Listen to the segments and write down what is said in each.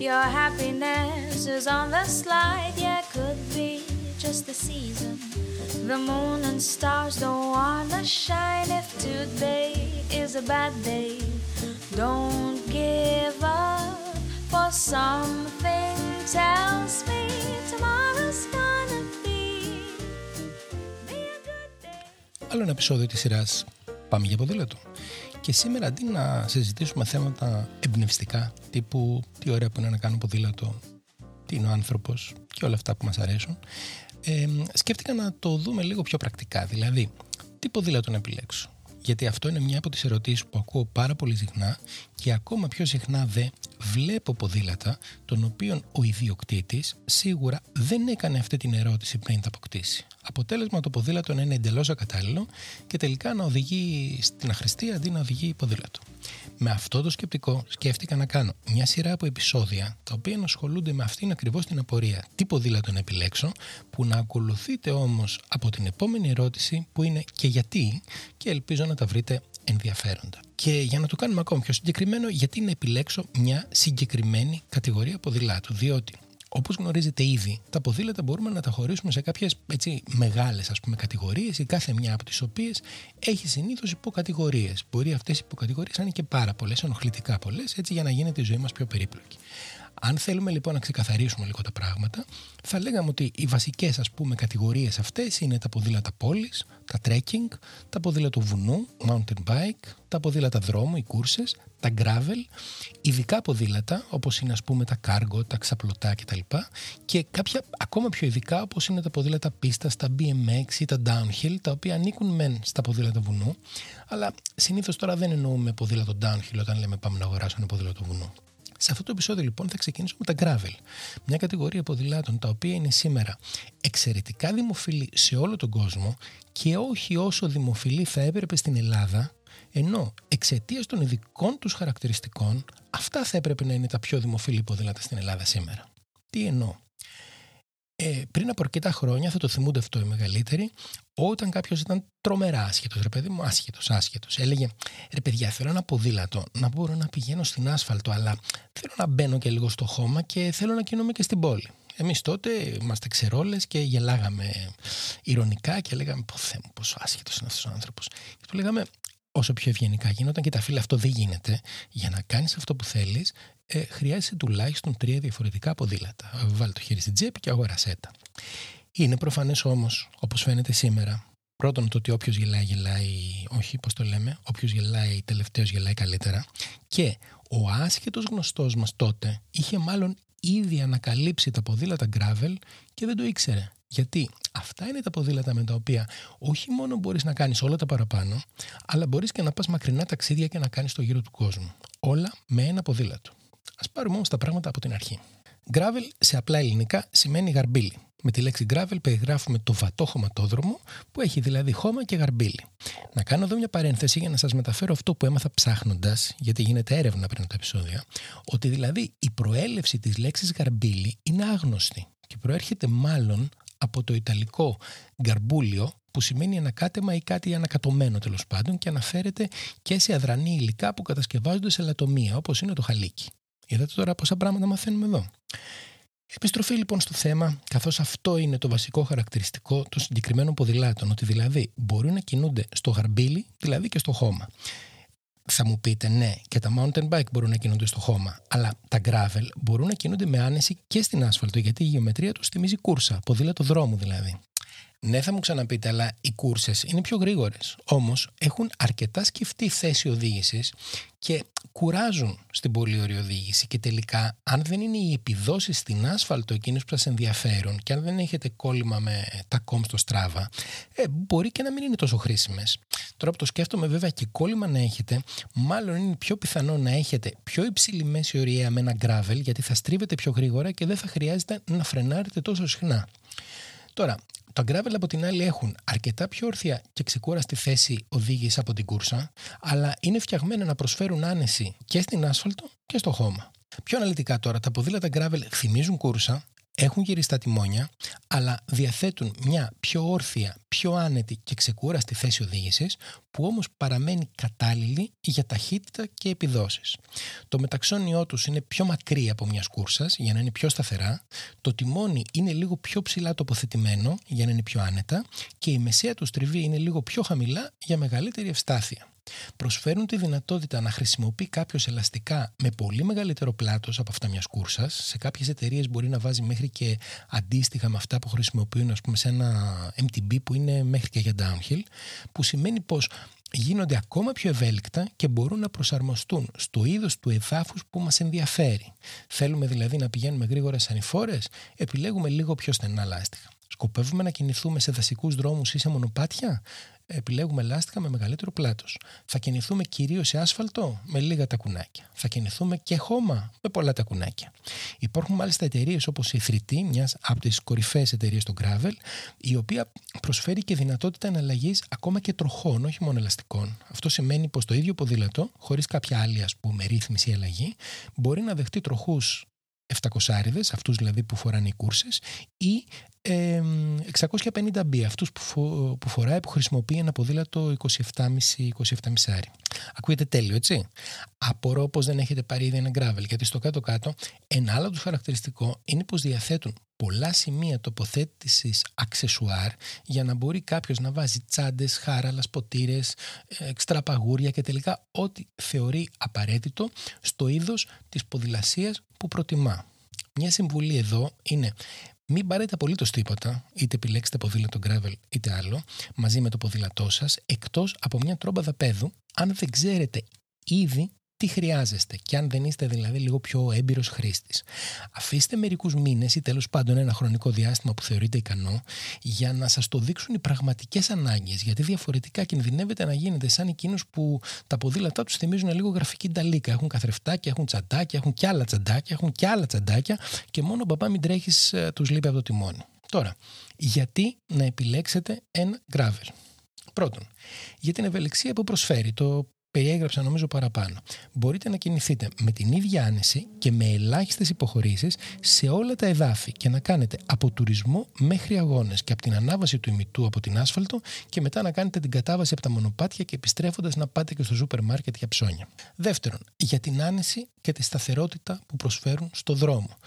your happiness is on the slide. Yeah, could be just the season. The moon and stars don't wanna shine. If today is a bad day, don't give up. For something tells me tomorrow's gonna be, be a good day. Άλλο ένα επεισόδιο της σειράς Πάμε για ποδήλατο. Και σήμερα αντί να συζητήσουμε θέματα εμπνευστικά, τύπου τι ωραία που είναι να κάνω ποδήλατο, τι είναι ο άνθρωπος και όλα αυτά που μας αρέσουν, ε, σκέφτηκα να το δούμε λίγο πιο πρακτικά. Δηλαδή, τι ποδήλατο να επιλέξω. Γιατί αυτό είναι μια από τις ερωτήσεις που ακούω πάρα πολύ συχνά και ακόμα πιο συχνά δε βλέπω ποδήλατα των οποίων ο ιδιοκτήτης σίγουρα δεν έκανε αυτή την ερώτηση πριν τα αποκτήσει. Αποτέλεσμα το ποδήλατο να είναι εντελώς ακατάλληλο και τελικά να οδηγεί στην αχρηστία αντί να οδηγεί ποδήλατο. Με αυτό το σκεπτικό σκέφτηκα να κάνω μια σειρά από επεισόδια τα οποία να ασχολούνται με αυτήν ακριβώς την απορία τι ποδήλατο να επιλέξω που να ακολουθείτε όμως από την επόμενη ερώτηση που είναι και γιατί και ελπίζω να τα βρείτε ενδιαφέροντα. Και για να το κάνουμε ακόμα πιο συγκεκριμένο, γιατί να επιλέξω μια συγκεκριμένη κατηγορία ποδηλάτου. Διότι όπως γνωρίζετε ήδη, τα ποδήλατα μπορούμε να τα χωρίσουμε σε κάποιες έτσι, μεγάλες ας πούμε, κατηγορίες, η κάθε μια από τις οποίες έχει συνήθως υποκατηγορίες. Μπορεί αυτές οι υποκατηγορίες να είναι και πάρα πολλές, ενοχλητικά πολλές, έτσι για να γίνεται η ζωή μας πιο περίπλοκη. Αν θέλουμε λοιπόν να ξεκαθαρίσουμε λίγο τα πράγματα, θα λέγαμε ότι οι βασικές ας πούμε κατηγορίες αυτές είναι τα ποδήλατα πόλης, τα trekking, τα ποδήλατα βουνού, mountain bike, τα ποδήλατα δρόμου, οι κούρσες, τα gravel, ειδικά ποδήλατα όπως είναι ας πούμε τα cargo, τα ξαπλωτά κτλ. Και κάποια ακόμα πιο ειδικά όπως είναι τα ποδήλατα πίστας, τα BMX ή τα downhill, τα οποία ανήκουν μεν στα ποδήλατα βουνού, αλλά συνήθως τώρα δεν εννοούμε ποδήλατο downhill όταν λέμε πάμε να αγοράσουμε ένα ποδήλατο βουνού. Σε αυτό το επεισόδιο λοιπόν θα ξεκινήσουμε με τα gravel, μια κατηγορία ποδηλάτων τα οποία είναι σήμερα εξαιρετικά δημοφιλή σε όλο τον κόσμο και όχι όσο δημοφιλή θα έπρεπε στην Ελλάδα, ενώ εξαιτίας των ειδικών τους χαρακτηριστικών αυτά θα έπρεπε να είναι τα πιο δημοφιλή ποδήλατα στην Ελλάδα σήμερα. Τι εννοώ; Ε, πριν από αρκετά χρόνια, θα το θυμούνται αυτό οι μεγαλύτεροι, όταν κάποιος ήταν τρομερά άσχετος, ρε παιδί μου, άσχετος, άσχετος. Έλεγε, ρε παιδιά, θέλω ένα ποδήλατο να μπορώ να πηγαίνω στην άσφαλτο, αλλά θέλω να μπαίνω και λίγο στο χώμα και θέλω να κινούμαι και στην πόλη. Εμείς τότε είμαστε ξερόλες και γελάγαμε ηρωνικά και λέγαμε, Πω Θεέ μου, πόσο άσχετος είναι αυτός ο άνθρωπος. Και του λέγαμε, όσο πιο ευγενικά γινόταν και τα φίλα αυτό δεν γίνεται. Για να κάνεις αυτό που θέλεις, ε, χρειάζεσαι τουλάχιστον τρία διαφορετικά ποδήλατα. Βάλει το χέρι στην τσέπη και αγορασέ τα. Είναι προφανές όμως, όπως φαίνεται σήμερα, πρώτον το ότι όποιος γελάει, γελάει, όχι πώς το λέμε, όποιος γελάει τελευταίος γελάει καλύτερα. Και ο άσχετος γνωστός μας τότε είχε μάλλον ήδη ανακαλύψει τα ποδήλατα gravel και δεν το ήξερε. Γιατί αυτά είναι τα ποδήλατα με τα οποία όχι μόνο μπορείς να κάνεις όλα τα παραπάνω, αλλά μπορείς και να πας μακρινά ταξίδια και να κάνεις το γύρο του κόσμου. Όλα με ένα ποδήλατο. Ας πάρουμε όμως τα πράγματα από την αρχή. Gravel σε απλά ελληνικά σημαίνει γαρμπίλι. Με τη λέξη gravel περιγράφουμε το βατό χωματόδρομο που έχει δηλαδή χώμα και γαρμπίλι. Να κάνω εδώ μια παρένθεση για να σας μεταφέρω αυτό που έμαθα ψάχνοντας, γιατί γίνεται έρευνα πριν από τα επεισόδια, ότι δηλαδή η προέλευση της λέξης γαρμπίλι είναι άγνωστη και προέρχεται μάλλον από το ιταλικό γκαρμπούλιο που σημαίνει ανακάτεμα ή κάτι ανακατωμένο τέλος πάντων και αναφέρεται και σε αδρανή υλικά που κατασκευάζονται σε λατομεία όπως είναι το χαλίκι. Είδατε τώρα πόσα πράγματα μαθαίνουμε εδώ. Επιστροφή λοιπόν στο θέμα, καθώς αυτό είναι το βασικό χαρακτηριστικό των συγκεκριμένων ποδηλάτων, ότι δηλαδή μπορούν να κινούνται στο γαρμπίλι, δηλαδή και στο χώμα. Θα μου πείτε, ναι, και τα mountain bike μπορούν να κινούνται στο χώμα, αλλά τα gravel μπορούν να κινούνται με άνεση και στην άσφαλτο, γιατί η γεωμετρία τους θυμίζει κούρσα, ποδήλατο δρόμου δηλαδή. Ναι, θα μου ξαναπείτε, αλλά οι κούρσες είναι πιο γρήγορες. Όμως έχουν αρκετά σκεφτή θέση οδήγησης και κουράζουν στην πολύ ωραία οδήγηση. Και τελικά, αν δεν είναι οι επιδόσεις στην άσφαλτο εκείνες που σας ενδιαφέρουν και αν δεν έχετε κόλλημα με τα κόμ στο στράβα, ε, μπορεί και να μην είναι τόσο χρήσιμες. Τώρα που το σκέφτομαι, βέβαια, και κόλλημα να έχετε, μάλλον είναι πιο πιθανό να έχετε πιο υψηλή μέση ωραία με ένα gravel, γιατί θα στρίβετε πιο γρήγορα και δεν θα χρειάζεται να φρενάρετε τόσο συχνά. Τώρα, τα gravel από την άλλη έχουν αρκετά πιο όρθια και ξεκούραστη θέση οδήγηση από την κούρσα, αλλά είναι φτιαγμένα να προσφέρουν άνεση και στην άσφαλτο και στο χώμα. Πιο αναλυτικά τώρα, τα ποδήλατα gravel θυμίζουν κούρσα, έχουν γυριστά τιμόνια, αλλά διαθέτουν μια πιο όρθια, πιο άνετη και ξεκούραστη θέση οδήγησης, που όμως παραμένει κατάλληλη για ταχύτητα και επιδόσεις. Το μεταξώνιό τους είναι πιο μακρύ από μιας κούρσας για να είναι πιο σταθερά, το τιμόνι είναι λίγο πιο ψηλά τοποθετημένο για να είναι πιο άνετα. Και η μεσαία του στριβή είναι λίγο πιο χαμηλά για μεγαλύτερη ευστάθεια προσφέρουν τη δυνατότητα να χρησιμοποιεί κάποιος ελαστικά με πολύ μεγαλύτερο πλάτος από αυτά μιας κούρσας. Σε κάποιες εταιρείες μπορεί να βάζει μέχρι και αντίστοιχα με αυτά που χρησιμοποιούν ας πούμε, σε ένα MTB που είναι μέχρι και για downhill, που σημαίνει πως γίνονται ακόμα πιο ευέλικτα και μπορούν να προσαρμοστούν στο είδος του εδάφους που μας ενδιαφέρει. Θέλουμε δηλαδή να πηγαίνουμε γρήγορα σαν ανηφόρες, επιλέγουμε λίγο πιο στενά λάστιχα. Σκοπεύουμε να κινηθούμε σε δασικούς δρόμους ή σε μονοπάτια; Επιλέγουμε λάστιχα με μεγαλύτερο πλάτος. Θα κινηθούμε κυρίως σε άσφαλτο με λίγα τακουνάκια. Θα κινηθούμε και χώμα με πολλά τακουνάκια. Υπάρχουν μάλιστα εταιρείες όπως η 3T, μιας από τις κορυφαίες εταιρείες στο Gravel, η οποία προσφέρει και δυνατότητα εναλλαγής ακόμα και τροχών, όχι μόνο ελαστικών. Αυτό σημαίνει πως το ίδιο ποδήλατο, χωρίς κάποια άλλη ας πούμε ρύθμιση ή αλλαγή, μπορεί να δεχτεί τροχούς 700 αυτούς δηλαδή που φοράνε οι κούρσες ή ε, 650B, αυτούς που, φο, που φοράει που χρησιμοποιεί ένα ποδήλατο 27,5-27,5 Ακούγεται τέλειο, έτσι; Απορώ πως δεν έχετε πάρει ήδη ένα gravel, γιατί στο κάτω-κάτω ένα άλλο τους χαρακτηριστικό είναι πως διαθέτουν πολλά σημεία τοποθέτησης αξεσουάρ για να μπορεί κάποιος να βάζει τσάντες, χάραλας, σποτήρες, εξτραπαγούρια και τελικά ό,τι θεωρεί απαραίτητο στο είδος της ποδηλασίας που προτιμά. Μια συμβουλή εδώ είναι μην πάρετε απολύτως τίποτα, είτε επιλέξετε ποδήλατο gravel είτε άλλο, μαζί με το ποδήλατό σας, εκτός από μια τρόμπα δαπέδου, αν δεν ξέρετε ήδη τι χρειάζεστε και αν δεν είστε δηλαδή λίγο πιο έμπειρος χρήστης. Αφήστε μερικούς μήνες ή τέλος πάντων ένα χρονικό διάστημα που θεωρείτε ικανό για να σας το δείξουν οι πραγματικές ανάγκες γιατί διαφορετικά κινδυνεύετε να γίνετε σαν εκείνους που τα ποδήλατά τους θυμίζουν λίγο γραφική νταλίκα. Έχουν καθρεφτάκια, έχουν τσαντάκια, έχουν κι άλλα τσαντάκια, έχουν κι άλλα τσαντάκια και μόνο μπαμπά μην τρέχεις ε, τους λείπει από το τιμόνι. Τώρα, γιατί να επιλέξετε ένα gravel; Πρώτον, για την ευελιξία που προσφέρει. Το περιέγραψα νομίζω παραπάνω. Μπορείτε να κινηθείτε με την ίδια άνεση και με ελάχιστες υποχωρήσεις σε όλα τα εδάφη και να κάνετε από τουρισμό μέχρι αγώνες και από την ανάβαση του ημιτού από την άσφαλτο και μετά να κάνετε την κατάβαση από τα μονοπάτια και επιστρέφοντας να πάτε και στο σούπερ μάρκετ για ψώνια. Δεύτερον, για την άνεση και τη σταθερότητα που προσφέρουν στο δρόμο.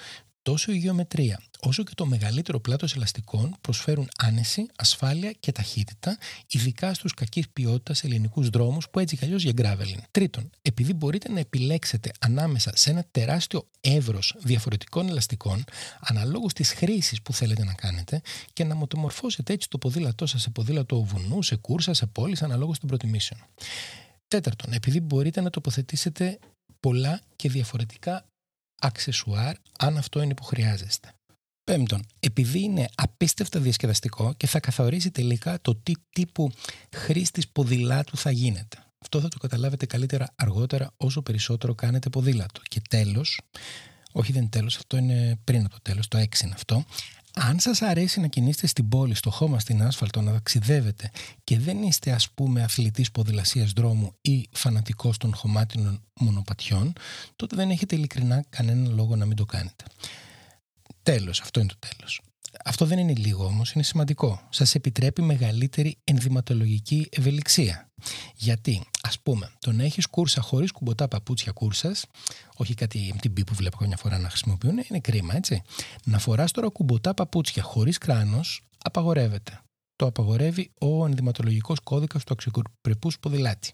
Τόσο η γεωμετρία όσο και το μεγαλύτερο πλάτος ελαστικών προσφέρουν άνεση, ασφάλεια και ταχύτητα, ειδικά στους κακής ποιότητας ελληνικούς δρόμους που έτσι κι αλλιώς για γκράβελιν. Τρίτον, επειδή μπορείτε να επιλέξετε ανάμεσα σε ένα τεράστιο εύρος διαφορετικών ελαστικών, αναλόγως της χρήσης που θέλετε να κάνετε και να μεταμορφώσετε έτσι το ποδήλατό σας σε ποδήλατο βουνού, σε κούρσα, σε πόλεις, αναλόγως των προτιμήσεων. Τέταρτον, επειδή μπορείτε να τοποθετήσετε πολλά και διαφορετικά αξεσουάρ αν αυτό είναι που χρειάζεστε. Πέμπτον, επειδή είναι απίστευτα διασκεδαστικό και θα καθορίσει τελικά το τι τύπου χρήστης ποδηλάτου θα γίνετε. Αυτό θα το καταλάβετε καλύτερα αργότερα όσο περισσότερο κάνετε ποδήλατο. Και τέλος, όχι δεν είναι τέλος, αυτό είναι πριν από το τέλος, το 6 είναι αυτό. Αν σας αρέσει να κινείστε στην πόλη, στο χώμα, στην άσφαλτο, να ταξιδεύετε και δεν είστε ας πούμε αθλητής ποδηλασίας δρόμου ή φανατικός των χωμάτινων μονοπατιών, τότε δεν έχετε ειλικρινά κανένα λόγο να μην το κάνετε. Τέλος, αυτό είναι το τέλος. Αυτό δεν είναι λίγο όμως, είναι σημαντικό. Σας επιτρέπει μεγαλύτερη ενδυματολογική ευελιξία. Γιατί, ας πούμε, το να έχεις κούρσα χωρίς κουμποτά παπούτσια κούρσας, όχι κάτι MTB που βλέπω καμιά φορά να χρησιμοποιούν, είναι κρίμα, έτσι. Να φοράς τώρα κουμποτά παπούτσια χωρίς κράνος, απαγορεύεται. Το απαγορεύει ο ενδυματολογικός κώδικας του αξιοπρεπούς ποδηλάτη.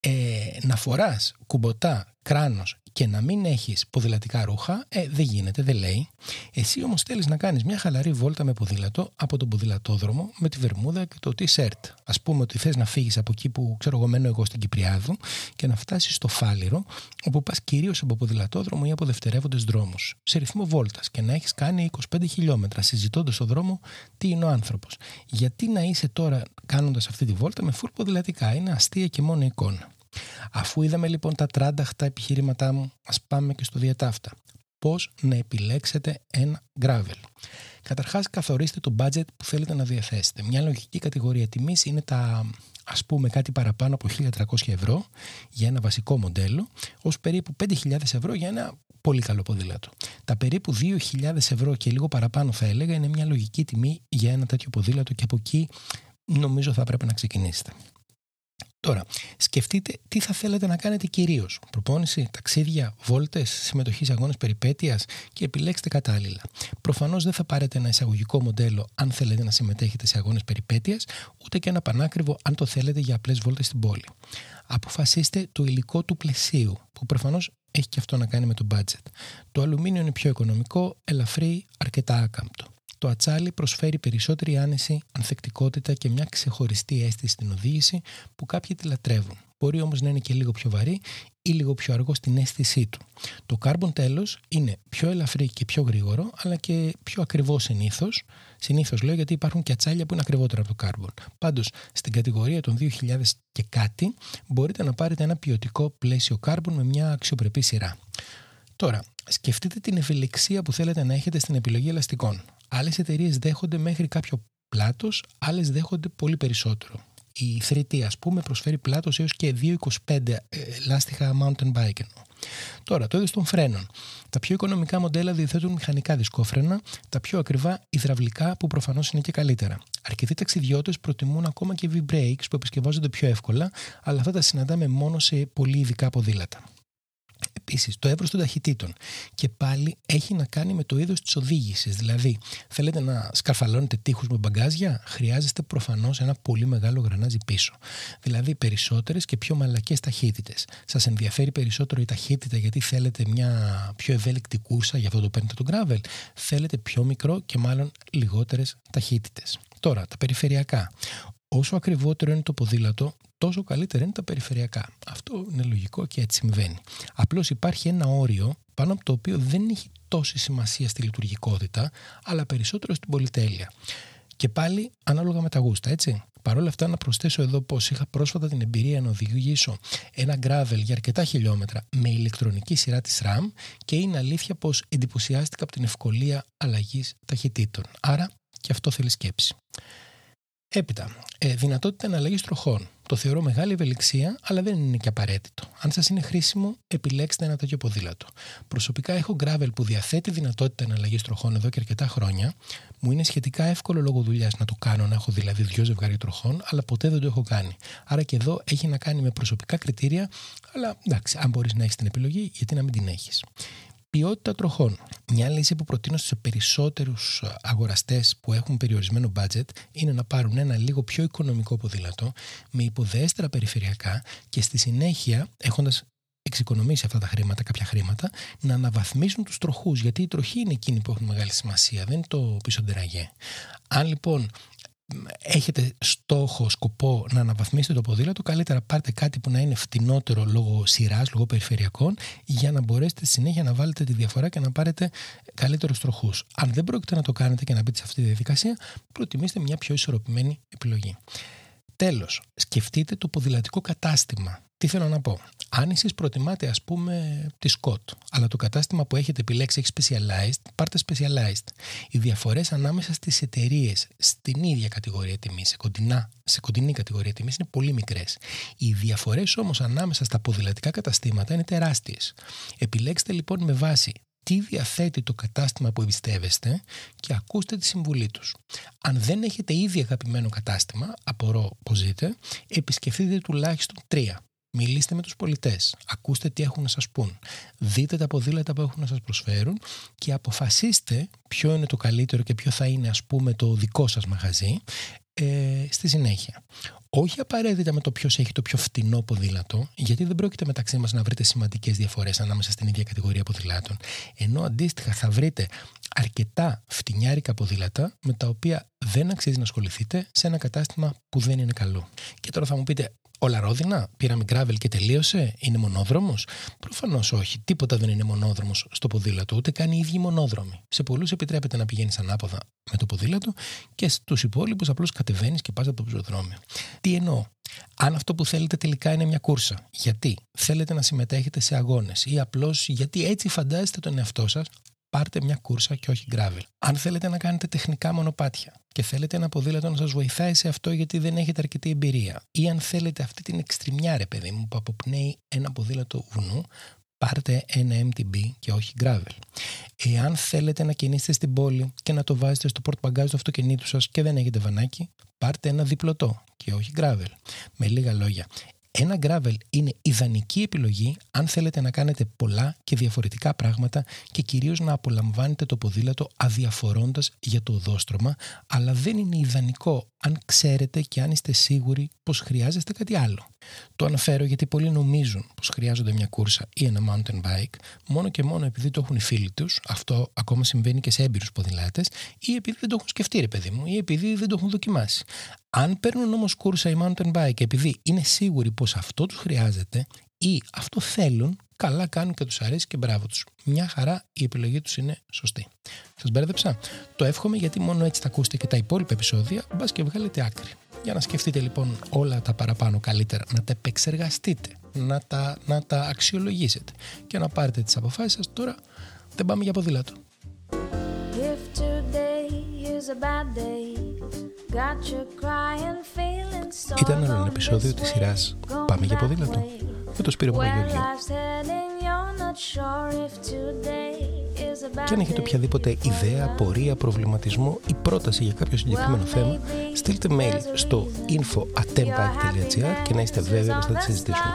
Ε, να φοράς κουμποτά κράνος και να μην έχεις ποδηλατικά ρούχα, ε, δεν γίνεται, δεν λέει. Εσύ όμως θέλεις να κάνεις μια χαλαρή βόλτα με ποδήλατο από τον ποδηλατόδρομο με τη βερμούδα και το t-shirt. Ας πούμε ότι θες να φύγεις από εκεί που ξέρω εγώ μένω εγώ στην Κυπριάδου και να φτάσεις στο Φάληρο, όπου πας κυρίως από ποδηλατόδρομο ή από δευτερεύοντες δρόμους, σε ρυθμό βόλτας και να έχεις κάνει 25 χιλιόμετρα συζητώντας στο δρόμο τι είναι ο άνθρωπος. Γιατί να είσαι τώρα κάνοντας αυτή τη βόλτα με φουλ ποδηλατικά, είναι αστεία και μόνο εικόνα. Αφού είδαμε λοιπόν τα τράνταχτα επιχειρήματά μου, ας πάμε και στο διατάφτα. Πώς να επιλέξετε ένα gravel; Καταρχάς καθορίστε το budget που θέλετε να διαθέσετε. Μια λογική κατηγορία τιμής είναι τα ας πούμε κάτι παραπάνω από 1.300 ευρώ για ένα βασικό μοντέλο ως περίπου 5.000 ευρώ για ένα πολύ καλό ποδήλατο. Τα περίπου 2.000 ευρώ και λίγο παραπάνω θα έλεγα είναι μια λογική τιμή για ένα τέτοιο ποδήλατο και από εκεί νομίζω θα πρέπει να ξεκινήσετε. Τώρα, σκεφτείτε τι θα θέλετε να κάνετε κυρίως. Προπόνηση, ταξίδια, βόλτες, συμμετοχής σε αγώνες περιπέτειας και επιλέξτε κατάλληλα. Προφανώς δεν θα πάρετε ένα εισαγωγικό μοντέλο αν θέλετε να συμμετέχετε σε αγώνες περιπέτειας, ούτε και ένα πανάκριβο αν το θέλετε για απλές βόλτες στην πόλη. Αποφασίστε το υλικό του πλαισίου, που προφανώς έχει και αυτό να κάνει με το budget. Το αλουμίνιο είναι πιο οικονομικό, ελαφρύ, αρκετά άκαμπτο. Το ατσάλι προσφέρει περισσότερη άνεση, ανθεκτικότητα και μια ξεχωριστή αίσθηση στην οδήγηση που κάποιοι τη λατρεύουν. Μπορεί όμως να είναι και λίγο πιο βαρύ ή λίγο πιο αργό στην αίσθησή του. Το carbon τέλος είναι πιο ελαφρύ και πιο γρήγορο, αλλά και πιο ακριβό συνήθως. Συνήθως λέω γιατί υπάρχουν και ατσάλια που είναι ακριβότερα από το carbon. Πάντως, στην κατηγορία των 2000 και κάτι, μπορείτε να πάρετε ένα ποιοτικό πλαίσιο carbon με μια αξιοπρεπή σειρά. Τώρα, σκεφτείτε την ευελιξία που θέλετε να έχετε στην επιλογή ελαστικών. Άλλες εταιρείες δέχονται μέχρι κάποιο πλάτος, άλλες δέχονται πολύ περισσότερο. Η 3T, ας πούμε, προσφέρει πλάτος έως και 2,25 ε, λάστιχα mountain bike. Τώρα, το είδος των φρένων. Τα πιο οικονομικά μοντέλα διαθέτουν μηχανικά δισκόφρενα, τα πιο ακριβά υδραυλικά που προφανώς είναι και καλύτερα. Αρκετοί ταξιδιώτες προτιμούν ακόμα και V-brakes που επισκευάζονται πιο εύκολα, αλλά αυτά τα συναντάμε μόνο σε πολύ ειδικά ποδήλατα. Επίσης, το εύρος των ταχυτήτων. Και πάλι έχει να κάνει με το είδος της οδήγησης. Δηλαδή, θέλετε να σκαρφαλώνετε τείχους με μπαγκάζια, χρειάζεστε προφανώς ένα πολύ μεγάλο γρανάζι πίσω. Δηλαδή, περισσότερες και πιο μαλακές ταχύτητες. Σας ενδιαφέρει περισσότερο η ταχύτητα γιατί θέλετε μια πιο ευέλικτη κούρσα, γι' αυτό το παίρνετε το gravel. Θέλετε πιο μικρό και μάλλον λιγότερες ταχύτητες. Τώρα, τα περιφερειακά. Όσο ακριβότερο είναι το ποδήλατο, τόσο καλύτερα είναι τα περιφερειακά. Αυτό είναι λογικό και έτσι συμβαίνει. Απλώς υπάρχει ένα όριο πάνω από το οποίο δεν έχει τόση σημασία στη λειτουργικότητα, αλλά περισσότερο στην πολυτέλεια. Και πάλι ανάλογα με τα γούστα, έτσι. Παρ' όλα αυτά, να προσθέσω εδώ πως είχα πρόσφατα την εμπειρία να οδηγήσω ένα gravel για αρκετά χιλιόμετρα με ηλεκτρονική σειρά της RAM και είναι αλήθεια πως εντυπωσιάστηκα από την ευκολία αλλαγής ταχυτήτων. Άρα και αυτό θέλει σκέψη. Έπειτα, ε, δυνατότητα εναλλαγής τροχών. Το θεωρώ μεγάλη ευελιξία, αλλά δεν είναι και απαραίτητο. Αν σας είναι χρήσιμο, επιλέξτε ένα τέτοιο ποδήλατο. Προσωπικά έχω gravel που διαθέτει δυνατότητα εναλλαγής τροχών εδώ και αρκετά χρόνια. Μου είναι σχετικά εύκολο λόγω δουλειάς να το κάνω, να έχω δηλαδή δυο ζευγάρια τροχών, αλλά ποτέ δεν το έχω κάνει. Άρα και εδώ έχει να κάνει με προσωπικά κριτήρια, αλλά εντάξει, αν μπορείς να έχεις την επιλογή, γιατί να μην την έχεις. Ποιότητα τροχών. Μια λύση που προτείνω σε περισσότερους αγοραστές που έχουν περιορισμένο budget είναι να πάρουν ένα λίγο πιο οικονομικό ποδήλατο με υποδέστερα περιφερειακά και στη συνέχεια έχοντας εξοικονομήσει αυτά τα χρήματα, κάποια χρήματα, να αναβαθμίσουν τους τροχούς γιατί οι τροχοί είναι εκείνοι που έχουν μεγάλη σημασία, δεν είναι το πίσω ντεραγέ. Αν λοιπόν έχετε στόχο, σκοπό να αναβαθμίσετε το ποδήλατο, καλύτερα πάρτε κάτι που να είναι φτηνότερο λόγω σειράς, λόγω περιφερειακών, για να μπορέσετε στη συνέχεια να βάλετε τη διαφορά και να πάρετε καλύτερους τροχούς. Αν δεν πρόκειται να το κάνετε και να μπείτε σε αυτή τη διαδικασία, προτιμήστε μια πιο ισορροπημένη επιλογή. Τέλος, σκεφτείτε το ποδηλατικό κατάστημα. Τι θέλω να πω. Αν εσείς προτιμάτε, ας πούμε, τη Scott, αλλά το κατάστημα που έχετε επιλέξει έχει specialized, πάρτε specialized. Οι διαφορές ανάμεσα στις εταιρείες στην ίδια κατηγορία τιμής, σε, σε κοντινή κατηγορία τιμής, είναι πολύ μικρές. Οι διαφορές όμως ανάμεσα στα ποδηλατικά καταστήματα είναι τεράστιες. Επιλέξτε λοιπόν με βάση τι διαθέτει το κατάστημα που εμπιστεύεστε και ακούστε τη συμβουλή τους. Αν δεν έχετε ήδη αγαπημένο κατάστημα, απορώ πως ζείτε, επισκεφτείτε τουλάχιστον τρία. Μιλήστε με τους πολιτές, ακούστε τι έχουν να σας πούν, δείτε τα ποδήλατα που έχουν να σας προσφέρουν και αποφασίστε ποιο είναι το καλύτερο και ποιο θα είναι ας πούμε το δικό σας μαγαζί ε, στη συνέχεια. Όχι απαραίτητα με το ποιος έχει το πιο φτηνό ποδήλατο, γιατί δεν πρόκειται μεταξύ μας να βρείτε σημαντικές διαφορές ανάμεσα στην ίδια κατηγορία ποδηλάτων. Ενώ αντίστοιχα θα βρείτε αρκετά φτηνιάρικα ποδήλατα με τα οποία δεν αξίζει να ασχοληθείτε σε ένα κατάστημα που δεν είναι καλό. Και τώρα θα μου πείτε, Όλα ρόδινα, πήραμε γκράβελ και τελείωσε, είναι μονόδρομος; Προφανώς όχι, τίποτα δεν είναι μονόδρομος στο ποδήλατο, ούτε καν οι ίδιοι μονόδρομοι. Σε πολλούς επιτρέπεται να πηγαίνεις ανάποδα με το ποδήλατο και στους υπόλοιπους απλώς κατεβαίνεις και πας από το πεζοδρόμιο. Τι εννοώ, αν αυτό που θέλετε τελικά είναι μια κούρσα, γιατί; Θέλετε να συμμετέχετε σε αγώνες ή απλώς γιατί έτσι φαντάζεστε τον εαυτό σας, πάρτε μια κούρσα και όχι γκράβελ. Αν θέλετε να κάνετε τεχνικά μονοπάτια και θέλετε ένα ποδήλατο να σας βοηθάει σε αυτό γιατί δεν έχετε αρκετή εμπειρία, ή αν θέλετε αυτή την εξτριμιά, ρε παιδί μου, που αποπνέει ένα ποδήλατο βουνού, πάρτε ένα MTB και όχι gravel. Εάν θέλετε να κινήσετε στην πόλη και να το βάζετε στο πορτμπαγκάζ του αυτοκινήτου σας και δεν έχετε βανάκι, πάρτε ένα διπλωτό και όχι gravel. Με λίγα λόγια, ένα gravel είναι ιδανική επιλογή αν θέλετε να κάνετε πολλά και διαφορετικά πράγματα και κυρίως να απολαμβάνετε το ποδήλατο αδιαφορώντας για το οδόστρωμα, αλλά δεν είναι ιδανικό αν ξέρετε και αν είστε σίγουροι πως χρειάζεστε κάτι άλλο. Το αναφέρω γιατί πολλοί νομίζουν πως χρειάζονται μια κούρσα ή ένα mountain bike μόνο και μόνο επειδή το έχουν οι φίλοι τους, αυτό ακόμα συμβαίνει και σε έμπειρους ποδηλάτες, ή επειδή δεν το έχουν σκεφτεί ρε παιδί μου, ή επειδή δεν το έχουν δοκιμάσει. Αν παίρνουν όμως κούρσα ή mountain bike επειδή είναι σίγουροι πως αυτό τους χρειάζεται ή αυτό θέλουν, καλά κάνουν και τους αρέσει και μπράβο τους. Μια χαρά η επιλογή τους είναι σωστή. Σας μπέρδεψα; Το εύχομαι γιατί μόνο έτσι θα ακούσετε και τα υπόλοιπα επεισόδια, μπας και βγάλετε άκρη. Για να σκεφτείτε λοιπόν όλα τα παραπάνω καλύτερα, να τα επεξεργαστείτε, να τα, να τα αξιολογήσετε και να πάρετε τις αποφάσεις σας. Τώρα δεν πάμε για ποδήλατο. Ήταν ένα επεισόδιο της σειράς «Πάμε για ποδήλατο» με το Σπύρο Παπαγιώργιο. Και αν έχετε οποιαδήποτε ιδέα, πορεία, προβληματισμό ή πρόταση για κάποιο συγκεκριμένο θέμα, στείλτε mail στο info.atempike.gr και να είστε βέβαιοι ότι θα τη συζητήσουμε.